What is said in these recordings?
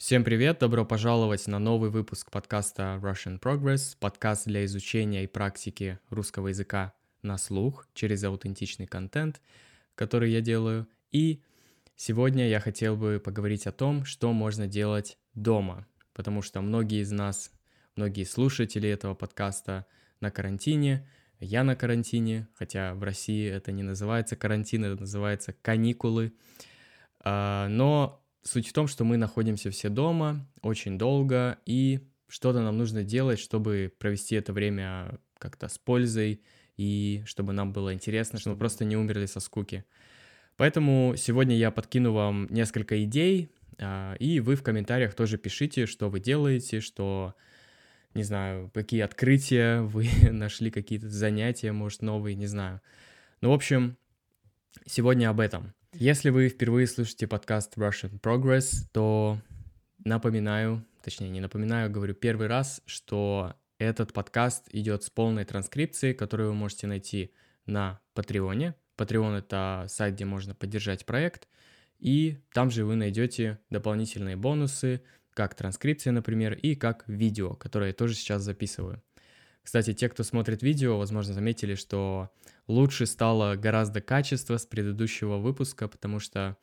Всем привет, добро пожаловать на новый выпуск подкаста Russian Progress, подкаст для изучения и практики русского языка на слух через аутентичный контент, который я делаю. И сегодня я хотел бы поговорить о том, что можно делать дома, потому что многие из нас, многие слушатели этого подкаста на карантине, я на карантине, хотя в России это не называется карантин, это называется каникулы. А, но Суть в том, что мы находимся все дома очень долго, и что-то нам нужно делать, чтобы провести это время как-то с пользой, и чтобы нам было интересно, чтобы мы просто не умерли со скуки. Поэтому сегодня я подкину вам несколько идей, а, и вы в комментариях тоже пишите, что вы делаете, что, не знаю, какие открытия вы нашли, какие-то занятия, может, новые, не знаю. Ну, в общем, сегодня об этом. Если вы впервые слушаете подкаст Russian Progress, то напоминаю, точнее не напоминаю, а говорю первый раз, что этот подкаст идет с полной транскрипцией, которую вы можете найти на Патреоне. Patreon — это сайт, где можно поддержать проект, и там же вы найдете дополнительные бонусы, как транскрипция, например, и как видео, которое я тоже сейчас записываю. Кстати, те, кто смотрит видео, возможно, заметили, что лучше стало гораздо качество с предыдущего выпуска, потому что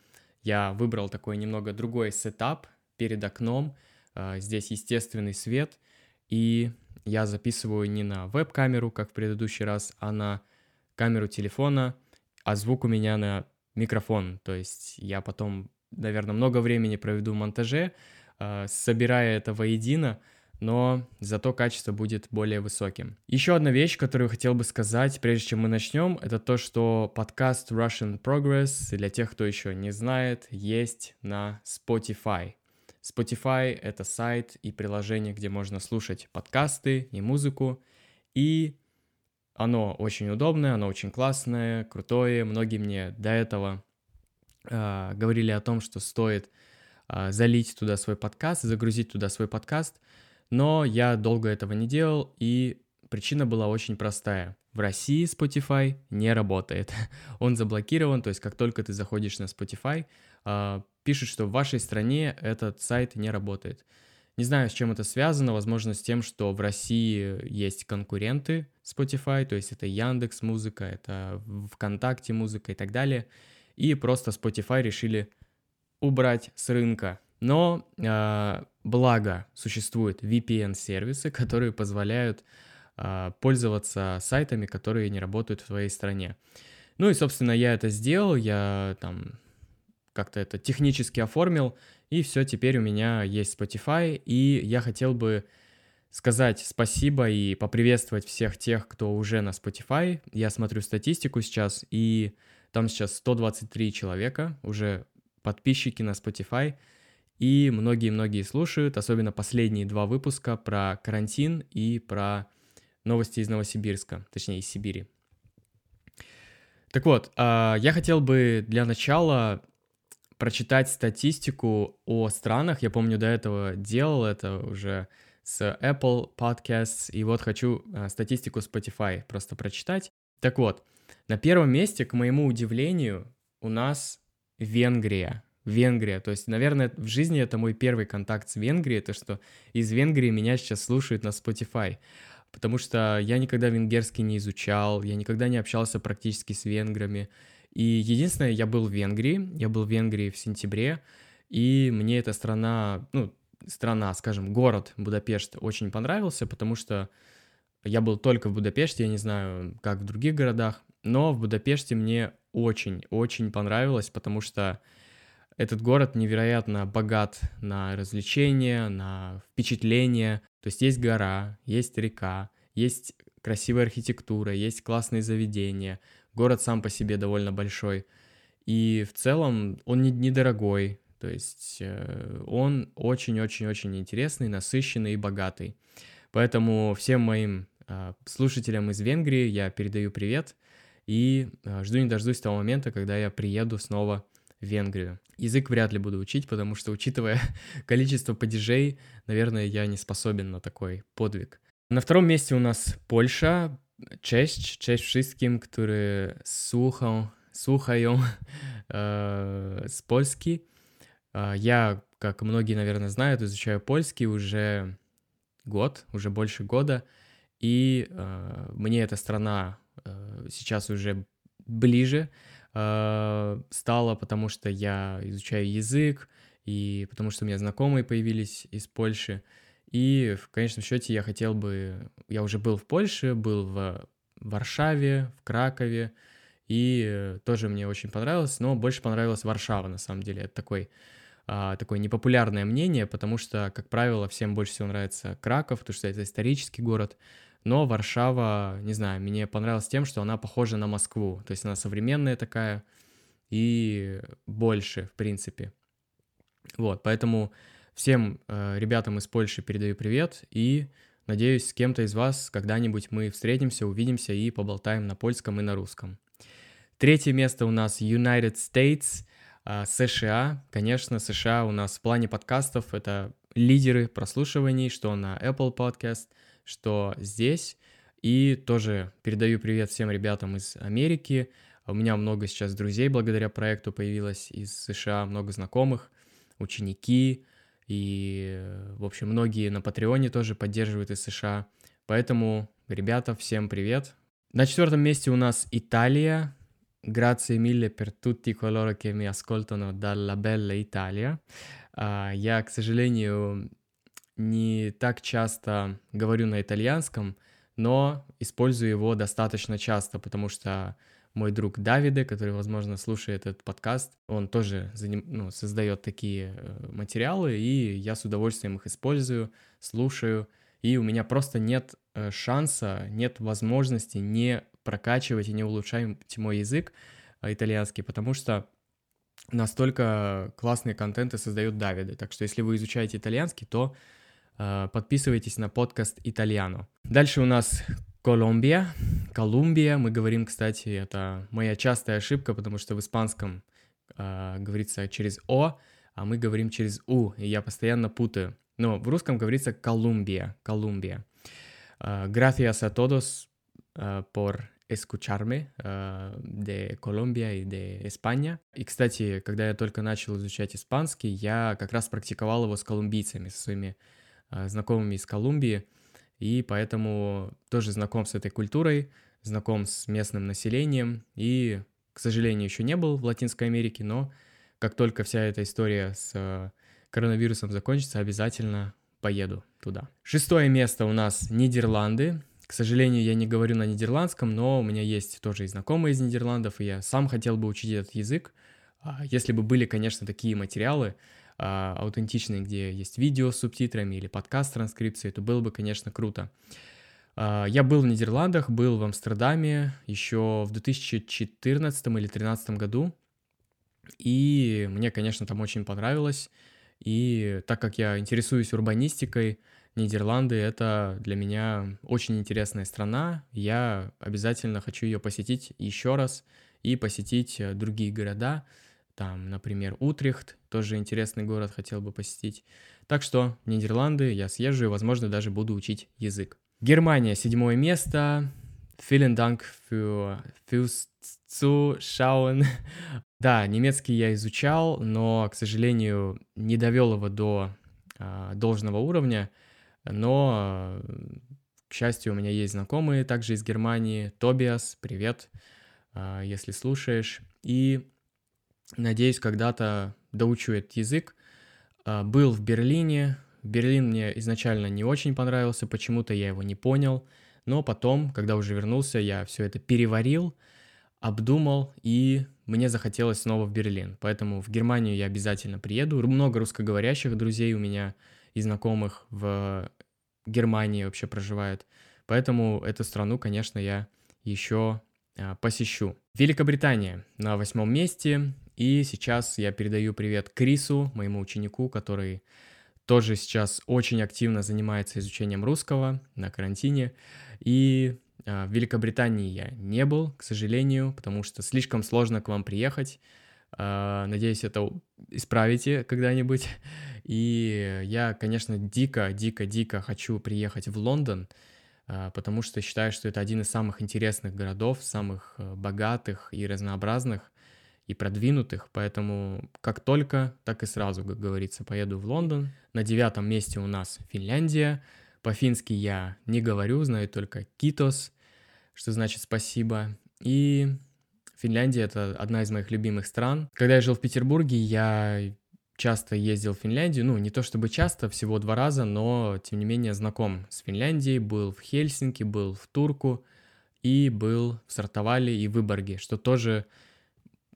я выбрал такой немного другой сетап перед окном. А, здесь естественный свет, и я записываю не на веб-камеру, как в предыдущий раз, а на камеру телефона, а звук у меня на микрофон. То есть я потом, наверное, много времени проведу в монтаже, а, собирая это воедино, но зато качество будет более высоким. Еще одна вещь, которую хотел бы сказать, прежде чем мы начнем, это то, что подкаст Russian Progress, для тех, кто еще не знает, есть на Spotify. Spotify — это сайт и приложение, где можно слушать подкасты и музыку, и оно очень удобное, оно очень классное, крутое. Многие мне до этого э, говорили о том, что стоит э, залить туда свой подкаст, загрузить туда свой подкаст — но я долго этого не делал, и причина была очень простая. В России Spotify не работает. Он заблокирован, то есть как только ты заходишь на Spotify, а, пишет, что в вашей стране этот сайт не работает. Не знаю, с чем это связано, возможно, с тем, что в России есть конкуренты Spotify, то есть это Яндекс Музыка, это ВКонтакте Музыка и так далее, и просто Spotify решили убрать с рынка но э, благо существуют VPN-сервисы, которые позволяют э, пользоваться сайтами, которые не работают в твоей стране. Ну и, собственно, я это сделал, я там как-то это технически оформил, и все, теперь у меня есть Spotify, и я хотел бы сказать спасибо и поприветствовать всех тех, кто уже на Spotify. Я смотрю статистику сейчас, и там сейчас 123 человека, уже подписчики на Spotify — и многие-многие слушают, особенно последние два выпуска про карантин и про новости из Новосибирска, точнее из Сибири. Так вот, а, я хотел бы для начала прочитать статистику о странах. Я помню, до этого делал это уже с Apple Podcasts, и вот хочу а, статистику Spotify просто прочитать. Так вот, на первом месте, к моему удивлению, у нас Венгрия. Венгрия. То есть, наверное, в жизни это мой первый контакт с Венгрией, то, что из Венгрии меня сейчас слушают на Spotify. Потому что я никогда венгерский не изучал, я никогда не общался практически с венграми. И единственное, я был в Венгрии, я был в Венгрии в сентябре, и мне эта страна, ну, страна, скажем, город Будапешт очень понравился, потому что я был только в Будапеште, я не знаю, как в других городах, но в Будапеште мне очень-очень понравилось, потому что этот город невероятно богат на развлечения, на впечатления. То есть есть гора, есть река, есть красивая архитектура, есть классные заведения. Город сам по себе довольно большой. И в целом он недорогой. То есть э, он очень-очень-очень интересный, насыщенный и богатый. Поэтому всем моим э, слушателям из Венгрии я передаю привет и э, жду не дождусь того момента, когда я приеду снова Венгрию. Язык вряд ли буду учить, потому что, учитывая количество падежей, наверное, я не способен на такой подвиг. На втором месте у нас Польша, Cześć, cześć wszystkim, którzy słuchają, słuchają z Polski. E, я как многие, наверное, знают, изучаю польский уже год, уже больше года, и э, мне эта страна э, сейчас уже ближе э, стала, потому что я изучаю язык, и потому что у меня знакомые появились из Польши. И в конечном счете я хотел бы... Я уже был в Польше, был в Варшаве, в Кракове, и тоже мне очень понравилось, но больше понравилась Варшава, на самом деле. Это такой, а, такое непопулярное мнение, потому что, как правило, всем больше всего нравится Краков, потому что это исторический город, но Варшава, не знаю, мне понравилась тем, что она похожа на Москву, то есть она современная такая и больше, в принципе. Вот, поэтому всем э, ребятам из Польши передаю привет и надеюсь, с кем-то из вас когда-нибудь мы встретимся, увидимся и поболтаем на польском и на русском. Третье место у нас United States, э, США. Конечно, США у нас в плане подкастов это лидеры прослушиваний, что на Apple Podcast, что здесь. И тоже передаю привет всем ребятам из Америки. У меня много сейчас друзей благодаря проекту появилось из США, много знакомых ученики, и, в общем, многие на Патреоне тоже поддерживают из США. Поэтому, ребята, всем привет. На четвертом месте у нас Италия. Grazie mille per tutti coloro che mi ascoltano dalla bella Italia. А, я, к сожалению, не так часто говорю на итальянском, но использую его достаточно часто, потому что мой друг Давиде, который, возможно, слушает этот подкаст, он тоже заним, ну, создает такие э, материалы, и я с удовольствием их использую, слушаю, и у меня просто нет э, шанса, нет возможности не прокачивать и не улучшать мой язык э, итальянский, потому что настолько классные контенты создает Давиде. Так что если вы изучаете итальянский, то подписывайтесь на подкаст Итальяно. Дальше у нас Колумбия. Колумбия, мы говорим, кстати, это моя частая ошибка, потому что в испанском э, говорится через О, а мы говорим через У, и я постоянно путаю. Но в русском говорится Колумбия, Колумбия. Uh, gracias a todos uh, por escucharme uh, de Colombia и de España. И, кстати, когда я только начал изучать испанский, я как раз практиковал его с колумбийцами, со своими знакомыми из Колумбии и поэтому тоже знаком с этой культурой, знаком с местным населением, и, к сожалению, еще не был в Латинской Америке, но как только вся эта история с э, коронавирусом закончится, обязательно поеду туда. Шестое место у нас Нидерланды. К сожалению, я не говорю на нидерландском, но у меня есть тоже и знакомые из Нидерландов, и я сам хотел бы учить этот язык. А если бы были, конечно, такие материалы, аутентичный, где есть видео с субтитрами или подкаст с транскрипцией, то было бы, конечно, круто. А, я был в Нидерландах, был в Амстердаме еще в 2014 или 2013 году, и мне, конечно, там очень понравилось. И так как я интересуюсь урбанистикой, Нидерланды — это для меня очень интересная страна. Я обязательно хочу ее посетить еще раз и посетить э, другие города — там, например, Утрехт, тоже интересный город, хотел бы посетить. Так что Нидерланды я съезжу и, возможно, даже буду учить язык. Германия, седьмое место. Vielen Dank für, fürs Zuschauen. да, немецкий я изучал, но, к сожалению, не довел его до э, должного уровня. Но, к счастью, у меня есть знакомые также из Германии. Тобиас, привет, э, если слушаешь. И Надеюсь, когда-то доучу этот язык. А, был в Берлине. Берлин мне изначально не очень понравился, почему-то я его не понял. Но потом, когда уже вернулся, я все это переварил, обдумал, и мне захотелось снова в Берлин. Поэтому в Германию я обязательно приеду. Много русскоговорящих друзей у меня и знакомых в Германии вообще проживают. Поэтому эту страну, конечно, я еще а, посещу. Великобритания на восьмом месте. И сейчас я передаю привет Крису, моему ученику, который тоже сейчас очень активно занимается изучением русского на карантине. И э, в Великобритании я не был, к сожалению, потому что слишком сложно к вам приехать. Э, надеюсь, это исправите когда-нибудь. И я, конечно, дико, дико, дико хочу приехать в Лондон, э, потому что считаю, что это один из самых интересных городов, самых богатых и разнообразных. И продвинутых, поэтому как только, так и сразу, как говорится, поеду в Лондон. На девятом месте у нас Финляндия. По-фински я не говорю, знаю только китос, что значит спасибо. И Финляндия — это одна из моих любимых стран. Когда я жил в Петербурге, я часто ездил в Финляндию, ну, не то чтобы часто, всего два раза, но, тем не менее, знаком с Финляндией, был в Хельсинки, был в Турку и был в Сартовале и Выборге, что тоже,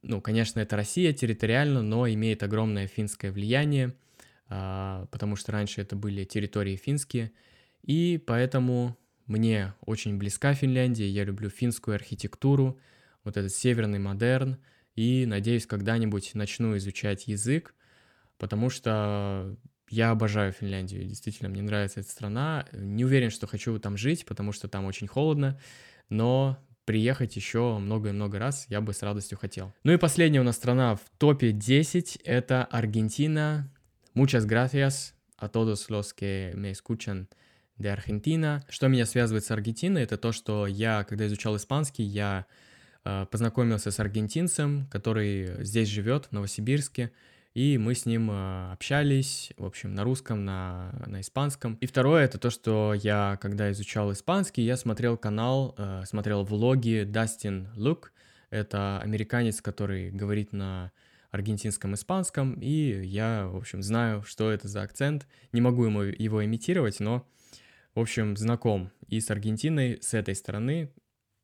ну, конечно, это Россия территориально, но имеет огромное финское влияние, а, потому что раньше это были территории финские, и поэтому мне очень близка Финляндия, я люблю финскую архитектуру, вот этот северный модерн, и надеюсь, когда-нибудь начну изучать язык, потому что я обожаю Финляндию, действительно, мне нравится эта страна. Не уверен, что хочу там жить, потому что там очень холодно, но приехать еще много-много раз я бы с радостью хотел. Ну и последняя у нас страна в топе 10 — это Аргентина. Muchas gracias a todos los que me escuchan de Argentina. Что меня связывает с Аргентиной, это то, что я, когда изучал испанский, я э, познакомился с аргентинцем, который здесь живет, в Новосибирске, и мы с ним э, общались, в общем, на русском, на, на испанском. И второе, это то, что я, когда изучал испанский, я смотрел канал, э, смотрел влоги Дастин Лук, это американец, который говорит на аргентинском испанском, и я, в общем, знаю, что это за акцент. Не могу ему его имитировать, но, в общем, знаком и с Аргентиной с этой стороны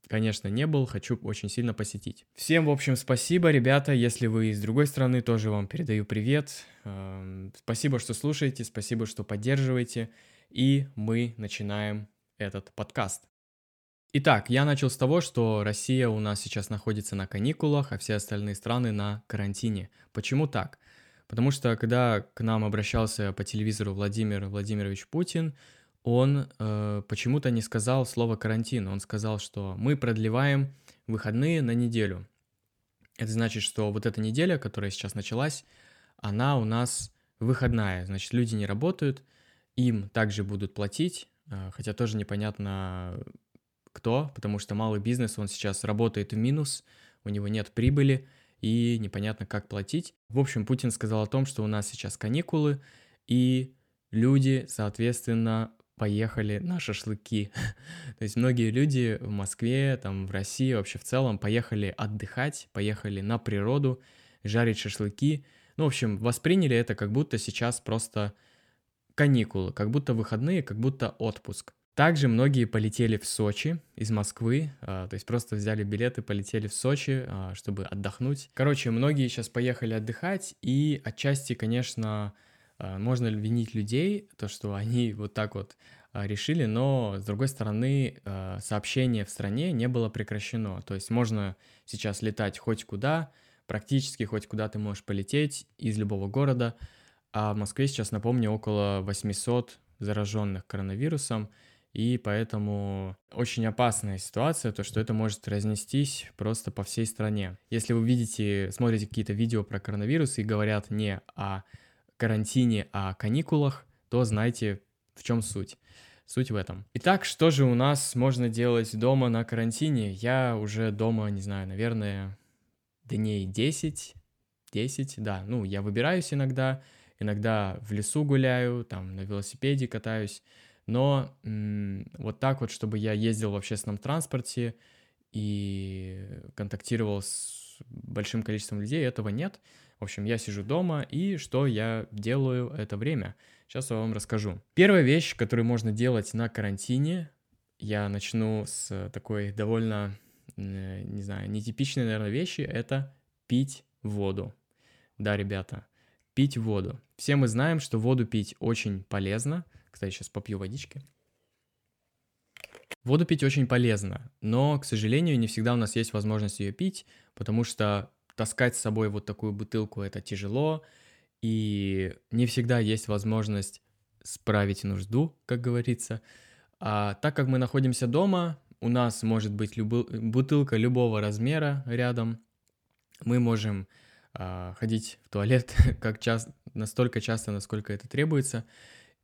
конечно, не был, хочу очень сильно посетить. Всем, в общем, спасибо, ребята. Если вы из другой страны, тоже вам передаю привет. Эм, спасибо, что слушаете, спасибо, что поддерживаете. И мы начинаем этот подкаст. Итак, я начал с того, что Россия у нас сейчас находится на каникулах, а все остальные страны на карантине. Почему так? Потому что когда к нам обращался по телевизору Владимир Владимирович Путин, он э, почему-то не сказал слово карантин. Он сказал, что мы продлеваем выходные на неделю. Это значит, что вот эта неделя, которая сейчас началась, она у нас выходная. Значит, люди не работают, им также будут платить, э, хотя тоже непонятно кто, потому что малый бизнес, он сейчас работает в минус, у него нет прибыли, и непонятно, как платить. В общем, Путин сказал о том, что у нас сейчас каникулы, и люди, соответственно, поехали на шашлыки. То есть многие люди в Москве, там в России, вообще в целом поехали отдыхать, поехали на природу, жарить шашлыки. Ну, в общем, восприняли это как будто сейчас просто каникулы, как будто выходные, как будто отпуск. Также многие полетели в Сочи из Москвы, а, то есть просто взяли билеты, полетели в Сочи, а, чтобы отдохнуть. Короче, многие сейчас поехали отдыхать, и отчасти, конечно, можно ли винить людей, то, что они вот так вот а, решили, но, с другой стороны, а, сообщение в стране не было прекращено. То есть можно сейчас летать хоть куда, практически хоть куда ты можешь полететь из любого города. А в Москве сейчас, напомню, около 800 зараженных коронавирусом, и поэтому очень опасная ситуация, то что это может разнестись просто по всей стране. Если вы видите, смотрите какие-то видео про коронавирус и говорят не о карантине, о каникулах, то знайте, в чем суть. Суть в этом. Итак, что же у нас можно делать дома на карантине? Я уже дома, не знаю, наверное, дней 10, 10, да. Ну, я выбираюсь иногда, иногда в лесу гуляю, там на велосипеде катаюсь, но м- вот так вот, чтобы я ездил в общественном транспорте и контактировал с большим количеством людей, этого нет. В общем, я сижу дома, и что я делаю это время? Сейчас я вам расскажу. Первая вещь, которую можно делать на карантине, я начну с такой довольно, не знаю, нетипичной, наверное, вещи, это пить воду. Да, ребята, пить воду. Все мы знаем, что воду пить очень полезно. Кстати, сейчас попью водички. Воду пить очень полезно, но, к сожалению, не всегда у нас есть возможность ее пить, потому что таскать с собой вот такую бутылку это тяжело, и не всегда есть возможность справить нужду, как говорится. А так как мы находимся дома, у нас может быть любо, бутылка любого размера рядом, мы можем а, ходить в туалет как часто, настолько часто, насколько это требуется,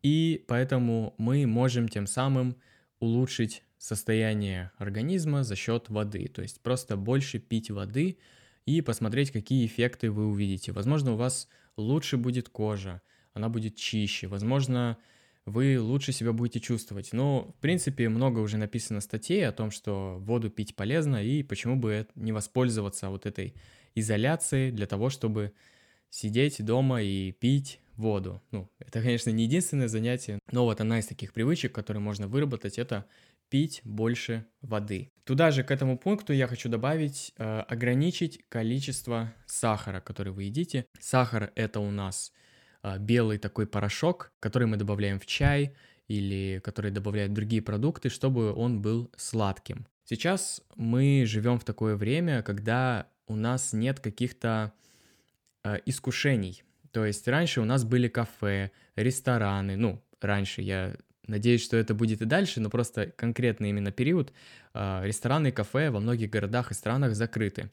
и поэтому мы можем тем самым улучшить состояние организма за счет воды, то есть просто больше пить воды, и посмотреть, какие эффекты вы увидите. Возможно, у вас лучше будет кожа, она будет чище, возможно, вы лучше себя будете чувствовать. Но, в принципе, много уже написано статей о том, что воду пить полезно, и почему бы не воспользоваться вот этой изоляцией для того, чтобы сидеть дома и пить воду. Ну, это, конечно, не единственное занятие, но вот одна из таких привычек, которые можно выработать, это пить больше воды. Туда же к этому пункту я хочу добавить э, ограничить количество сахара, который вы едите. Сахар это у нас э, белый такой порошок, который мы добавляем в чай или который добавляют другие продукты, чтобы он был сладким. Сейчас мы живем в такое время, когда у нас нет каких-то э, искушений. То есть раньше у нас были кафе, рестораны, ну, раньше я Надеюсь, что это будет и дальше, но просто конкретный именно период а, рестораны и кафе во многих городах и странах закрыты.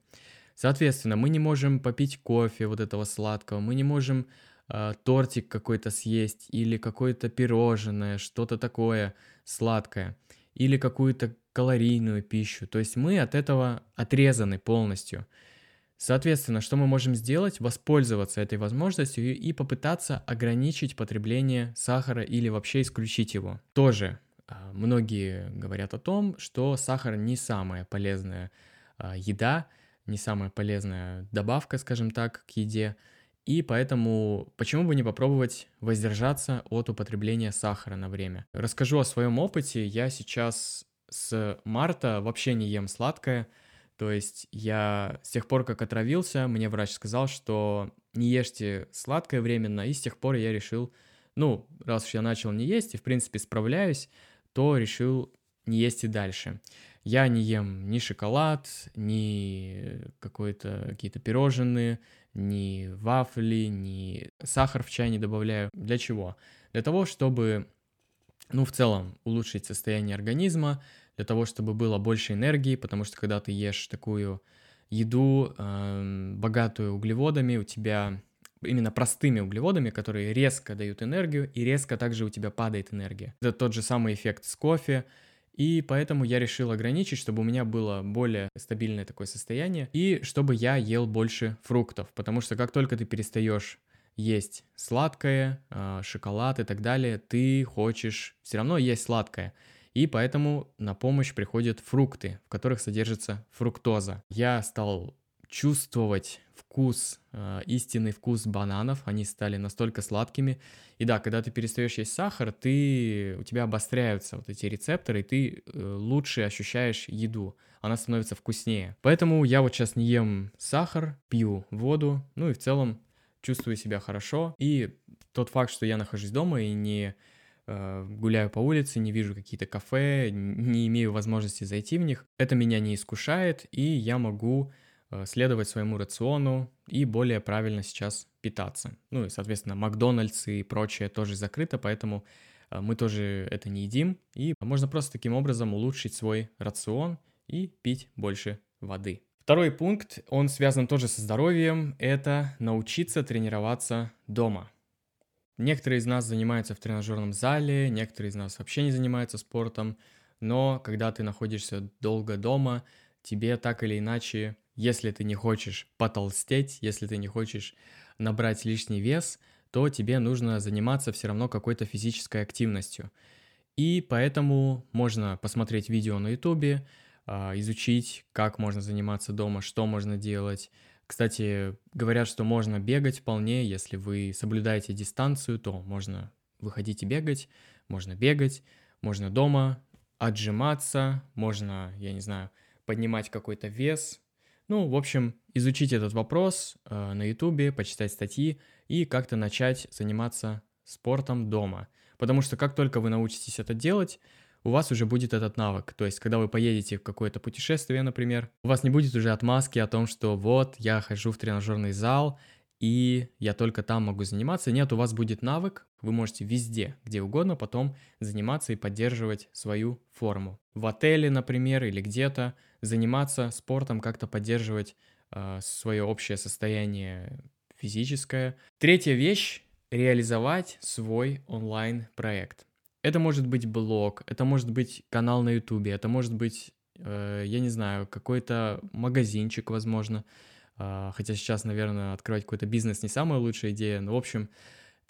Соответственно, мы не можем попить кофе вот этого сладкого, мы не можем э, тортик какой-то съесть или какое-то пирожное, что-то такое сладкое, или какую-то калорийную пищу. То есть мы от этого отрезаны полностью. Соответственно, что мы можем сделать? Воспользоваться этой возможностью и попытаться ограничить потребление сахара или вообще исключить его. Тоже а, многие говорят о том, что сахар не самая полезная а, еда, не самая полезная добавка, скажем так, к еде. И поэтому почему бы не попробовать воздержаться от употребления сахара на время? Расскажу о своем опыте. Я сейчас с марта вообще не ем сладкое. То есть я с тех пор, как отравился, мне врач сказал, что не ешьте сладкое временно, и с тех пор я решил, ну, раз уж я начал не есть и, в принципе, справляюсь, то решил не есть и дальше. Я не ем ни шоколад, ни какой-то какие-то пирожные, ни вафли, ни сахар в чай не добавляю. Для чего? Для того, чтобы, ну, в целом улучшить состояние организма, для того, чтобы было больше энергии, потому что когда ты ешь такую еду, э, богатую углеводами, у тебя именно простыми углеводами, которые резко дают энергию, и резко также у тебя падает энергия. Это тот же самый эффект с кофе, и поэтому я решил ограничить, чтобы у меня было более стабильное такое состояние, и чтобы я ел больше фруктов, потому что как только ты перестаешь есть сладкое, э, шоколад и так далее, ты хочешь все равно есть сладкое. И поэтому на помощь приходят фрукты, в которых содержится фруктоза. Я стал чувствовать вкус, э, истинный вкус бананов, они стали настолько сладкими. И да, когда ты перестаешь есть сахар, ты, у тебя обостряются вот эти рецепторы, и ты э, лучше ощущаешь еду, она становится вкуснее. Поэтому я вот сейчас не ем сахар, пью воду, ну и в целом чувствую себя хорошо. И тот факт, что я нахожусь дома и не гуляю по улице, не вижу какие-то кафе, не имею возможности зайти в них, это меня не искушает, и я могу э, следовать своему рациону и более правильно сейчас питаться. Ну и, соответственно, Макдональдс и прочее тоже закрыто, поэтому э, мы тоже это не едим, и можно просто таким образом улучшить свой рацион и пить больше воды. Второй пункт, он связан тоже со здоровьем, это научиться тренироваться дома. Некоторые из нас занимаются в тренажерном зале, некоторые из нас вообще не занимаются спортом, но когда ты находишься долго дома, тебе так или иначе, если ты не хочешь потолстеть, если ты не хочешь набрать лишний вес, то тебе нужно заниматься все равно какой-то физической активностью. И поэтому можно посмотреть видео на ютубе, а, изучить, как можно заниматься дома, что можно делать, кстати, говорят, что можно бегать вполне, если вы соблюдаете дистанцию, то можно выходить и бегать, можно бегать, можно дома отжиматься, можно, я не знаю, поднимать какой-то вес. Ну, в общем, изучить этот вопрос э, на ютубе, почитать статьи и как-то начать заниматься спортом дома. Потому что как только вы научитесь это делать, у вас уже будет этот навык. То есть, когда вы поедете в какое-то путешествие, например, у вас не будет уже отмазки о том, что вот, я хожу в тренажерный зал, и я только там могу заниматься. Нет, у вас будет навык, вы можете везде, где угодно потом заниматься и поддерживать свою форму. В отеле, например, или где-то заниматься спортом, как-то поддерживать э, свое общее состояние физическое. Третья вещь — реализовать свой онлайн-проект. Это может быть блог, это может быть канал на Ютубе, это может быть, э, я не знаю, какой-то магазинчик, возможно, а, хотя сейчас, наверное, открывать какой-то бизнес не самая лучшая идея, но, в общем,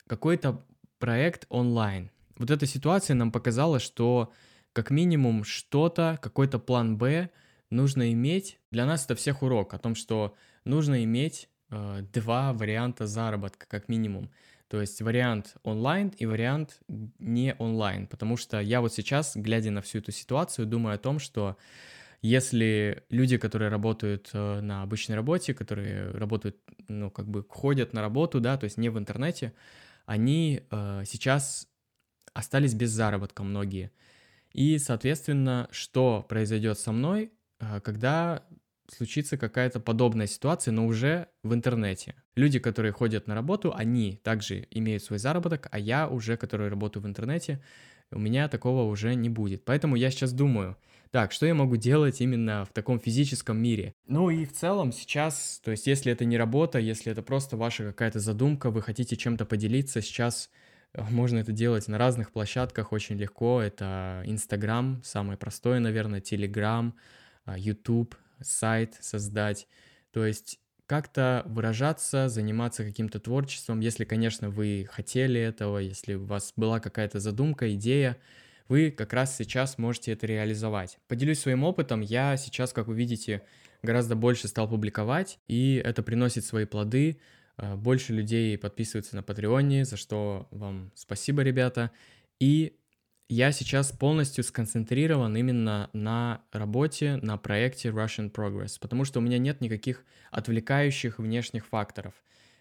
какой-то проект онлайн. Вот эта ситуация нам показала, что как минимум что-то, какой-то план Б нужно иметь. Для нас это всех урок о том, что нужно иметь э, два варианта заработка как минимум. То есть вариант онлайн и вариант не онлайн. Потому что я вот сейчас, глядя на всю эту ситуацию, думаю о том, что если люди, которые работают э, на обычной работе, которые работают, ну, как бы ходят на работу, да, то есть не в интернете, они э, сейчас остались без заработка многие. И, соответственно, что произойдет со мной, э, когда случится какая-то подобная ситуация, но уже в интернете. Люди, которые ходят на работу, они также имеют свой заработок, а я уже, который работаю в интернете, у меня такого уже не будет. Поэтому я сейчас думаю, так, что я могу делать именно в таком физическом мире? Ну и в целом сейчас, то есть если это не работа, если это просто ваша какая-то задумка, вы хотите чем-то поделиться, сейчас э, можно это делать на разных площадках очень легко. Это Инстаграм, самое простое, наверное, Телеграм, YouTube, сайт создать. То есть как-то выражаться, заниматься каким-то творчеством, если, конечно, вы хотели этого, если у вас была какая-то задумка, идея, вы как раз сейчас можете это реализовать. Поделюсь своим опытом, я сейчас, как вы видите, гораздо больше стал публиковать, и это приносит свои плоды. А, больше людей подписываются на Патреоне, за что вам спасибо, ребята. И я сейчас полностью сконцентрирован именно на работе, на проекте Russian Progress, потому что у меня нет никаких отвлекающих внешних факторов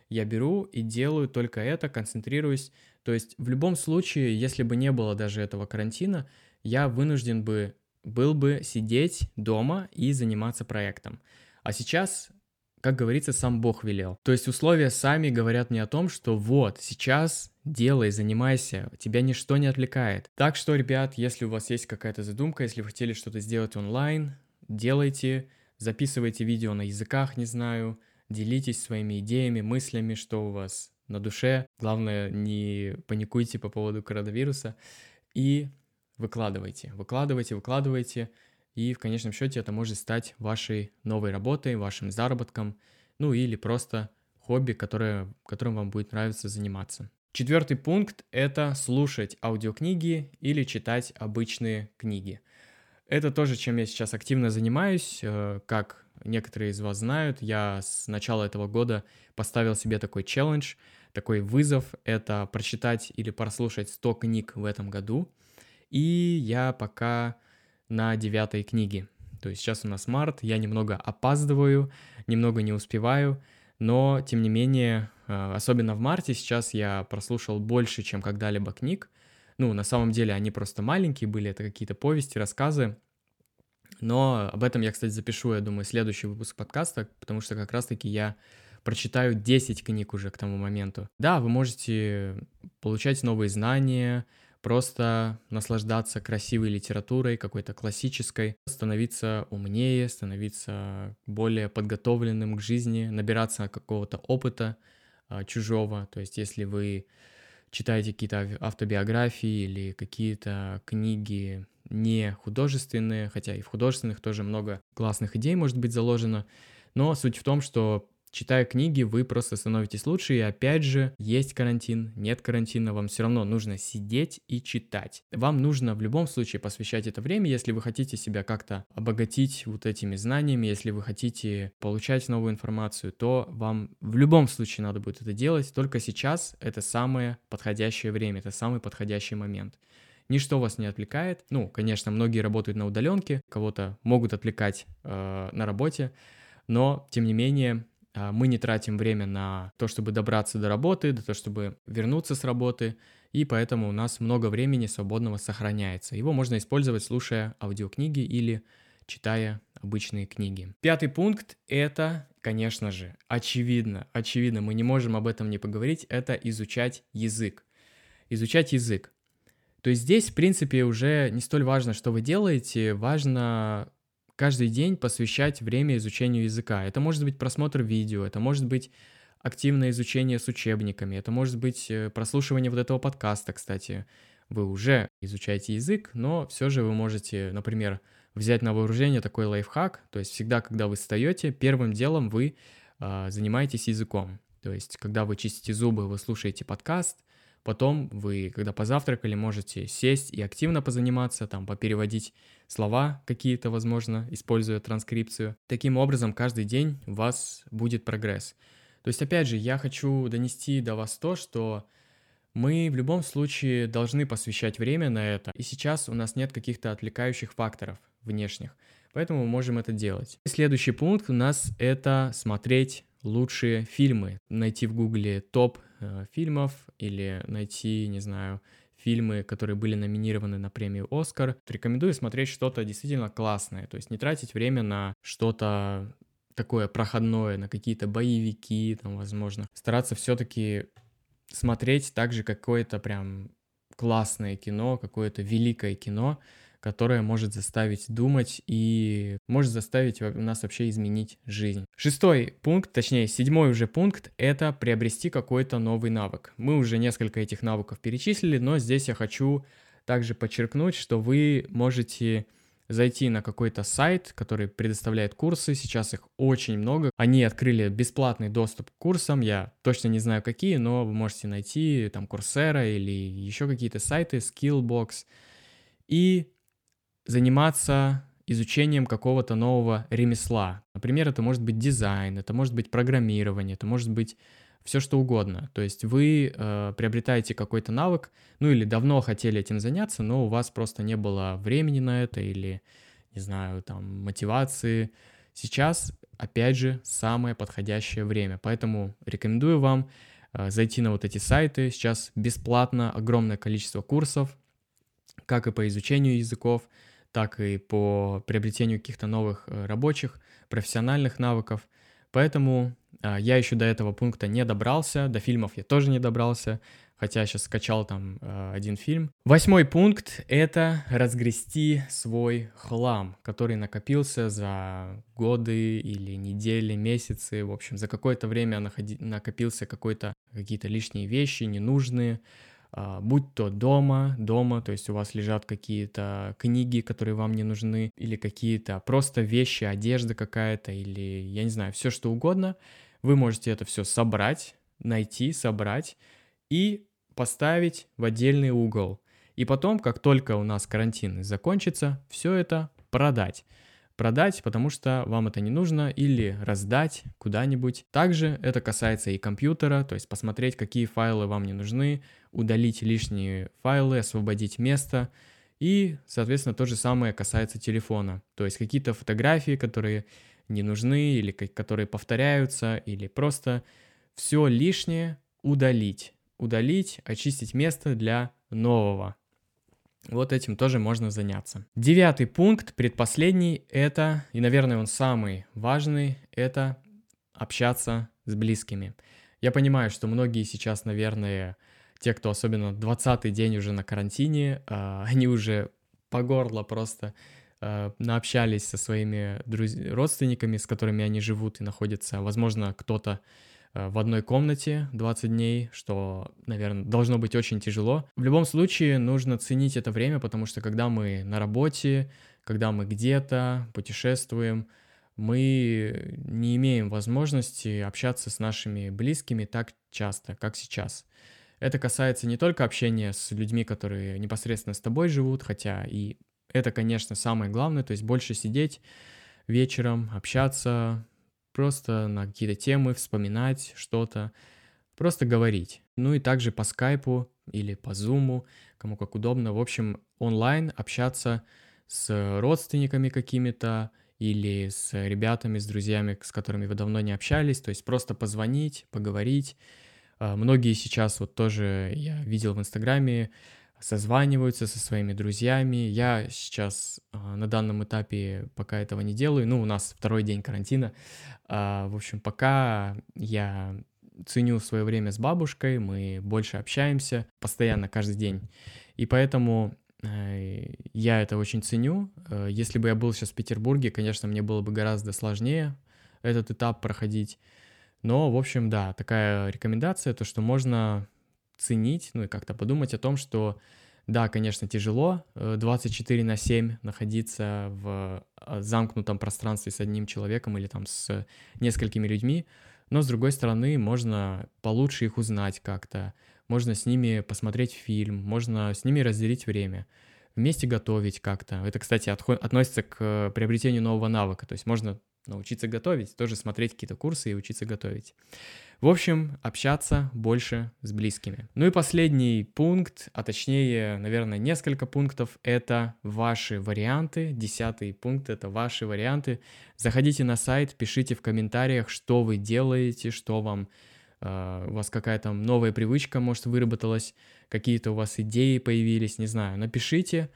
я беру и делаю только это, концентрируюсь. То есть в любом случае, если бы не было даже этого карантина, я вынужден бы был бы сидеть дома и заниматься проектом. А сейчас, как говорится, сам Бог велел. То есть условия сами говорят мне о том, что вот, сейчас делай, занимайся, тебя ничто не отвлекает. Так что, ребят, если у вас есть какая-то задумка, если вы хотели что-то сделать онлайн, делайте, записывайте видео на языках, не знаю, делитесь своими идеями, мыслями, что у вас на душе. Главное, не паникуйте по поводу коронавируса и выкладывайте, выкладывайте, выкладывайте. И в конечном счете это может стать вашей новой работой, вашим заработком, ну или просто хобби, которое, которым вам будет нравиться заниматься. Четвертый пункт — это слушать аудиокниги или читать обычные книги. Это тоже, чем я сейчас активно занимаюсь, э, как некоторые из вас знают, я с начала этого года поставил себе такой челлендж, такой вызов, это прочитать или прослушать 100 книг в этом году, и я пока на девятой книге. То есть сейчас у нас март, я немного опаздываю, немного не успеваю, но тем не менее, э, особенно в марте сейчас я прослушал больше, чем когда-либо книг. Ну, на самом деле они просто маленькие были, это какие-то повести, рассказы, но об этом я, кстати, запишу, я думаю, следующий выпуск подкаста, потому что как раз-таки я прочитаю 10 книг уже к тому моменту. Да, вы можете получать новые знания, просто наслаждаться красивой литературой, какой-то классической, становиться умнее, становиться более подготовленным к жизни, набираться какого-то опыта а, чужого. То есть если вы читаете какие-то автобиографии или какие-то книги не художественные, хотя и в художественных тоже много классных идей может быть заложено, но суть в том, что Читая книги, вы просто становитесь лучше, и опять же, есть карантин, нет карантина, вам все равно нужно сидеть и читать. Вам нужно в любом случае посвящать это время, если вы хотите себя как-то обогатить вот этими знаниями, если вы хотите получать новую информацию, то вам в любом случае надо будет это делать, только сейчас это самое подходящее время, это самый подходящий момент ничто вас не отвлекает. Ну, конечно, многие работают на удаленке, кого-то могут отвлекать э, на работе, но, тем не менее, мы не тратим время на то, чтобы добраться до работы, до того, чтобы вернуться с работы, и поэтому у нас много времени свободного сохраняется. Его можно использовать, слушая аудиокниги или читая обычные книги. Пятый пункт — это, конечно же, очевидно, очевидно, мы не можем об этом не поговорить, это изучать язык. Изучать язык. То есть здесь, в принципе, уже не столь важно, что вы делаете, важно каждый день посвящать время изучению языка. Это может быть просмотр видео, это может быть активное изучение с учебниками, это может быть э, прослушивание вот этого подкаста, кстати. Вы уже изучаете язык, но все же вы можете, например, взять на вооружение такой лайфхак, то есть всегда, когда вы встаете, первым делом вы а, занимаетесь языком. То есть, когда вы чистите зубы, вы слушаете подкаст, потом вы, когда позавтракали, можете сесть и активно позаниматься, там, попереводить слова какие-то, возможно, используя транскрипцию. Таким образом, каждый день у вас будет прогресс. То есть, опять же, я хочу донести до вас то, что мы в любом случае должны посвящать время на это, и сейчас у нас нет каких-то отвлекающих факторов внешних, поэтому мы можем это делать. Следующий пункт у нас это смотреть лучшие фильмы, найти в гугле топ э, фильмов или найти, не знаю, фильмы, которые были номинированы на премию «Оскар». Рекомендую смотреть что-то действительно классное, то есть не тратить время на что-то такое проходное, на какие-то боевики, там, возможно. Стараться все-таки смотреть также какое-то прям классное кино, какое-то великое кино, которое может заставить думать и может заставить нас вообще изменить жизнь. Шестой пункт, точнее седьмой уже пункт, это приобрести какой-то новый навык. Мы уже несколько этих навыков перечислили, но здесь я хочу также подчеркнуть, что вы можете зайти на какой-то сайт, который предоставляет курсы, сейчас их очень много. Они открыли бесплатный доступ к курсам, я точно не знаю какие, но вы можете найти там Coursera или еще какие-то сайты, Skillbox, и заниматься изучением какого-то нового ремесла. Например, это может быть дизайн, это может быть программирование, это может быть все что угодно. То есть вы э, приобретаете какой-то навык, ну или давно хотели этим заняться, но у вас просто не было времени на это или, не знаю, там, мотивации. Сейчас, опять же, самое подходящее время. Поэтому рекомендую вам э, зайти на вот эти сайты. Сейчас бесплатно огромное количество курсов, как и по изучению языков, так и по приобретению каких-то новых э, рабочих, профессиональных навыков. Поэтому а, я еще до этого пункта не добрался, до фильмов я тоже не добрался, хотя сейчас скачал там э, один фильм. Восьмой пункт — это разгрести свой хлам, который накопился за годы или недели, месяцы, в общем, за какое-то время находи- накопился какой-то какие-то лишние вещи, ненужные, а, будь то дома, дома, то есть у вас лежат какие-то книги, которые вам не нужны, или какие-то просто вещи, одежда какая-то, или, я не знаю, все что угодно, вы можете это все собрать, найти, собрать и поставить в отдельный угол. И потом, как только у нас карантин закончится, все это продать продать, потому что вам это не нужно, или раздать куда-нибудь. Также это касается и компьютера, то есть посмотреть, какие файлы вам не нужны, удалить лишние файлы, освободить место. И, соответственно, то же самое касается телефона. То есть какие-то фотографии, которые не нужны, или которые повторяются, или просто все лишнее удалить. Удалить, очистить место для нового. Вот этим тоже можно заняться. Девятый пункт, предпоследний, это, и, наверное, он самый важный, это общаться с близкими. Я понимаю, что многие сейчас, наверное, те, кто особенно 20-й день уже на карантине, э, они уже по горло просто э, наобщались со своими друз... родственниками, с которыми они живут и находятся. Возможно, кто-то в одной комнате 20 дней, что, наверное, должно быть очень тяжело. В любом случае нужно ценить это время, потому что когда мы на работе, когда мы где-то путешествуем, мы не имеем возможности общаться с нашими близкими так часто, как сейчас. Это касается не только общения с людьми, которые непосредственно с тобой живут, хотя и это, конечно, самое главное, то есть больше сидеть вечером, общаться, просто на какие-то темы вспоминать что-то, просто говорить. Ну и также по скайпу или по зуму, кому как удобно. В общем, онлайн общаться с родственниками какими-то или с ребятами, с друзьями, с которыми вы давно не общались, то есть просто позвонить, поговорить. А, многие сейчас вот тоже я видел в Инстаграме, созваниваются со своими друзьями. Я сейчас а, на данном этапе пока этого не делаю. Ну, у нас второй день карантина. А, в общем, пока я ценю свое время с бабушкой, мы больше общаемся постоянно, каждый день. И поэтому э, я это очень ценю. Э, если бы я был сейчас в Петербурге, конечно, мне было бы гораздо сложнее этот этап проходить. Но, в общем, да, такая рекомендация, то, что можно ценить, ну и как-то подумать о том, что да, конечно, тяжело 24 э, на 7 находиться в э, замкнутом пространстве с одним человеком или там с несколькими людьми, но с другой стороны можно получше их узнать как-то, можно с ними посмотреть фильм, можно с ними разделить время, вместе готовить как-то. Это, кстати, относится к приобретению нового навыка, то есть можно научиться готовить, тоже смотреть какие-то курсы и учиться готовить. В общем, общаться больше с близкими. Ну и последний пункт, а точнее, наверное, несколько пунктов, это ваши варианты. Десятый пункт — это ваши варианты. Заходите на сайт, пишите в комментариях, что вы делаете, что вам Uh, у вас какая-то новая привычка, может, выработалась, какие-то у вас идеи появились, не знаю, напишите,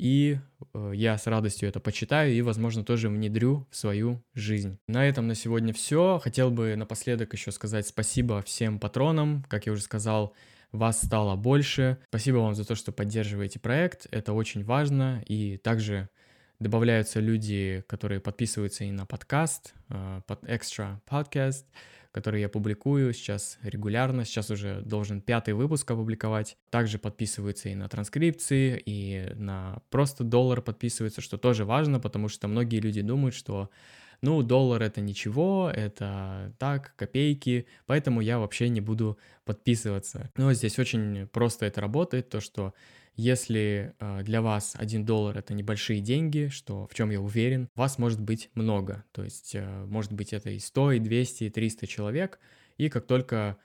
и э, я с радостью это почитаю и, возможно, тоже внедрю в свою жизнь. На этом на сегодня все. Хотел бы напоследок еще сказать спасибо всем патронам. Как я уже сказал, вас стало больше. Спасибо вам за то, что поддерживаете проект. Это очень важно. И также добавляются люди, которые подписываются и на подкаст, э, под Extra Podcast которые я публикую сейчас регулярно. Сейчас уже должен пятый выпуск опубликовать. Также подписываются и на транскрипции, и на просто доллар подписываются, что тоже важно, потому что многие люди думают, что ну, доллар это ничего, это так, копейки, поэтому я вообще не буду подписываться. Но здесь очень просто это работает, то что если э, для вас 1 доллар это небольшие деньги, что в чем я уверен, вас может быть много. То есть э, может быть это и 100, и 200, и 300 человек. И как только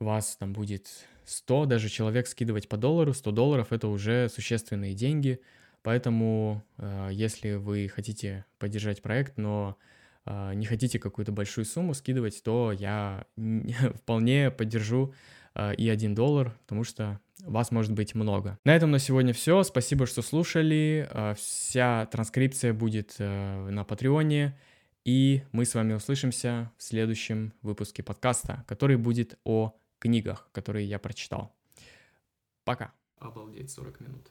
вас там будет 100 даже человек скидывать по доллару, 100 долларов это уже существенные деньги. Поэтому э, если вы хотите поддержать проект, но не хотите какую-то большую сумму скидывать, то я вполне поддержу и 1 доллар, потому что вас может быть много. На этом на сегодня все. Спасибо, что слушали. А, вся транскрипция будет э, на Патреоне. И мы с вами услышимся в следующем выпуске подкаста, который будет о книгах, которые я прочитал. Пока. Обалдеть, 40 минут.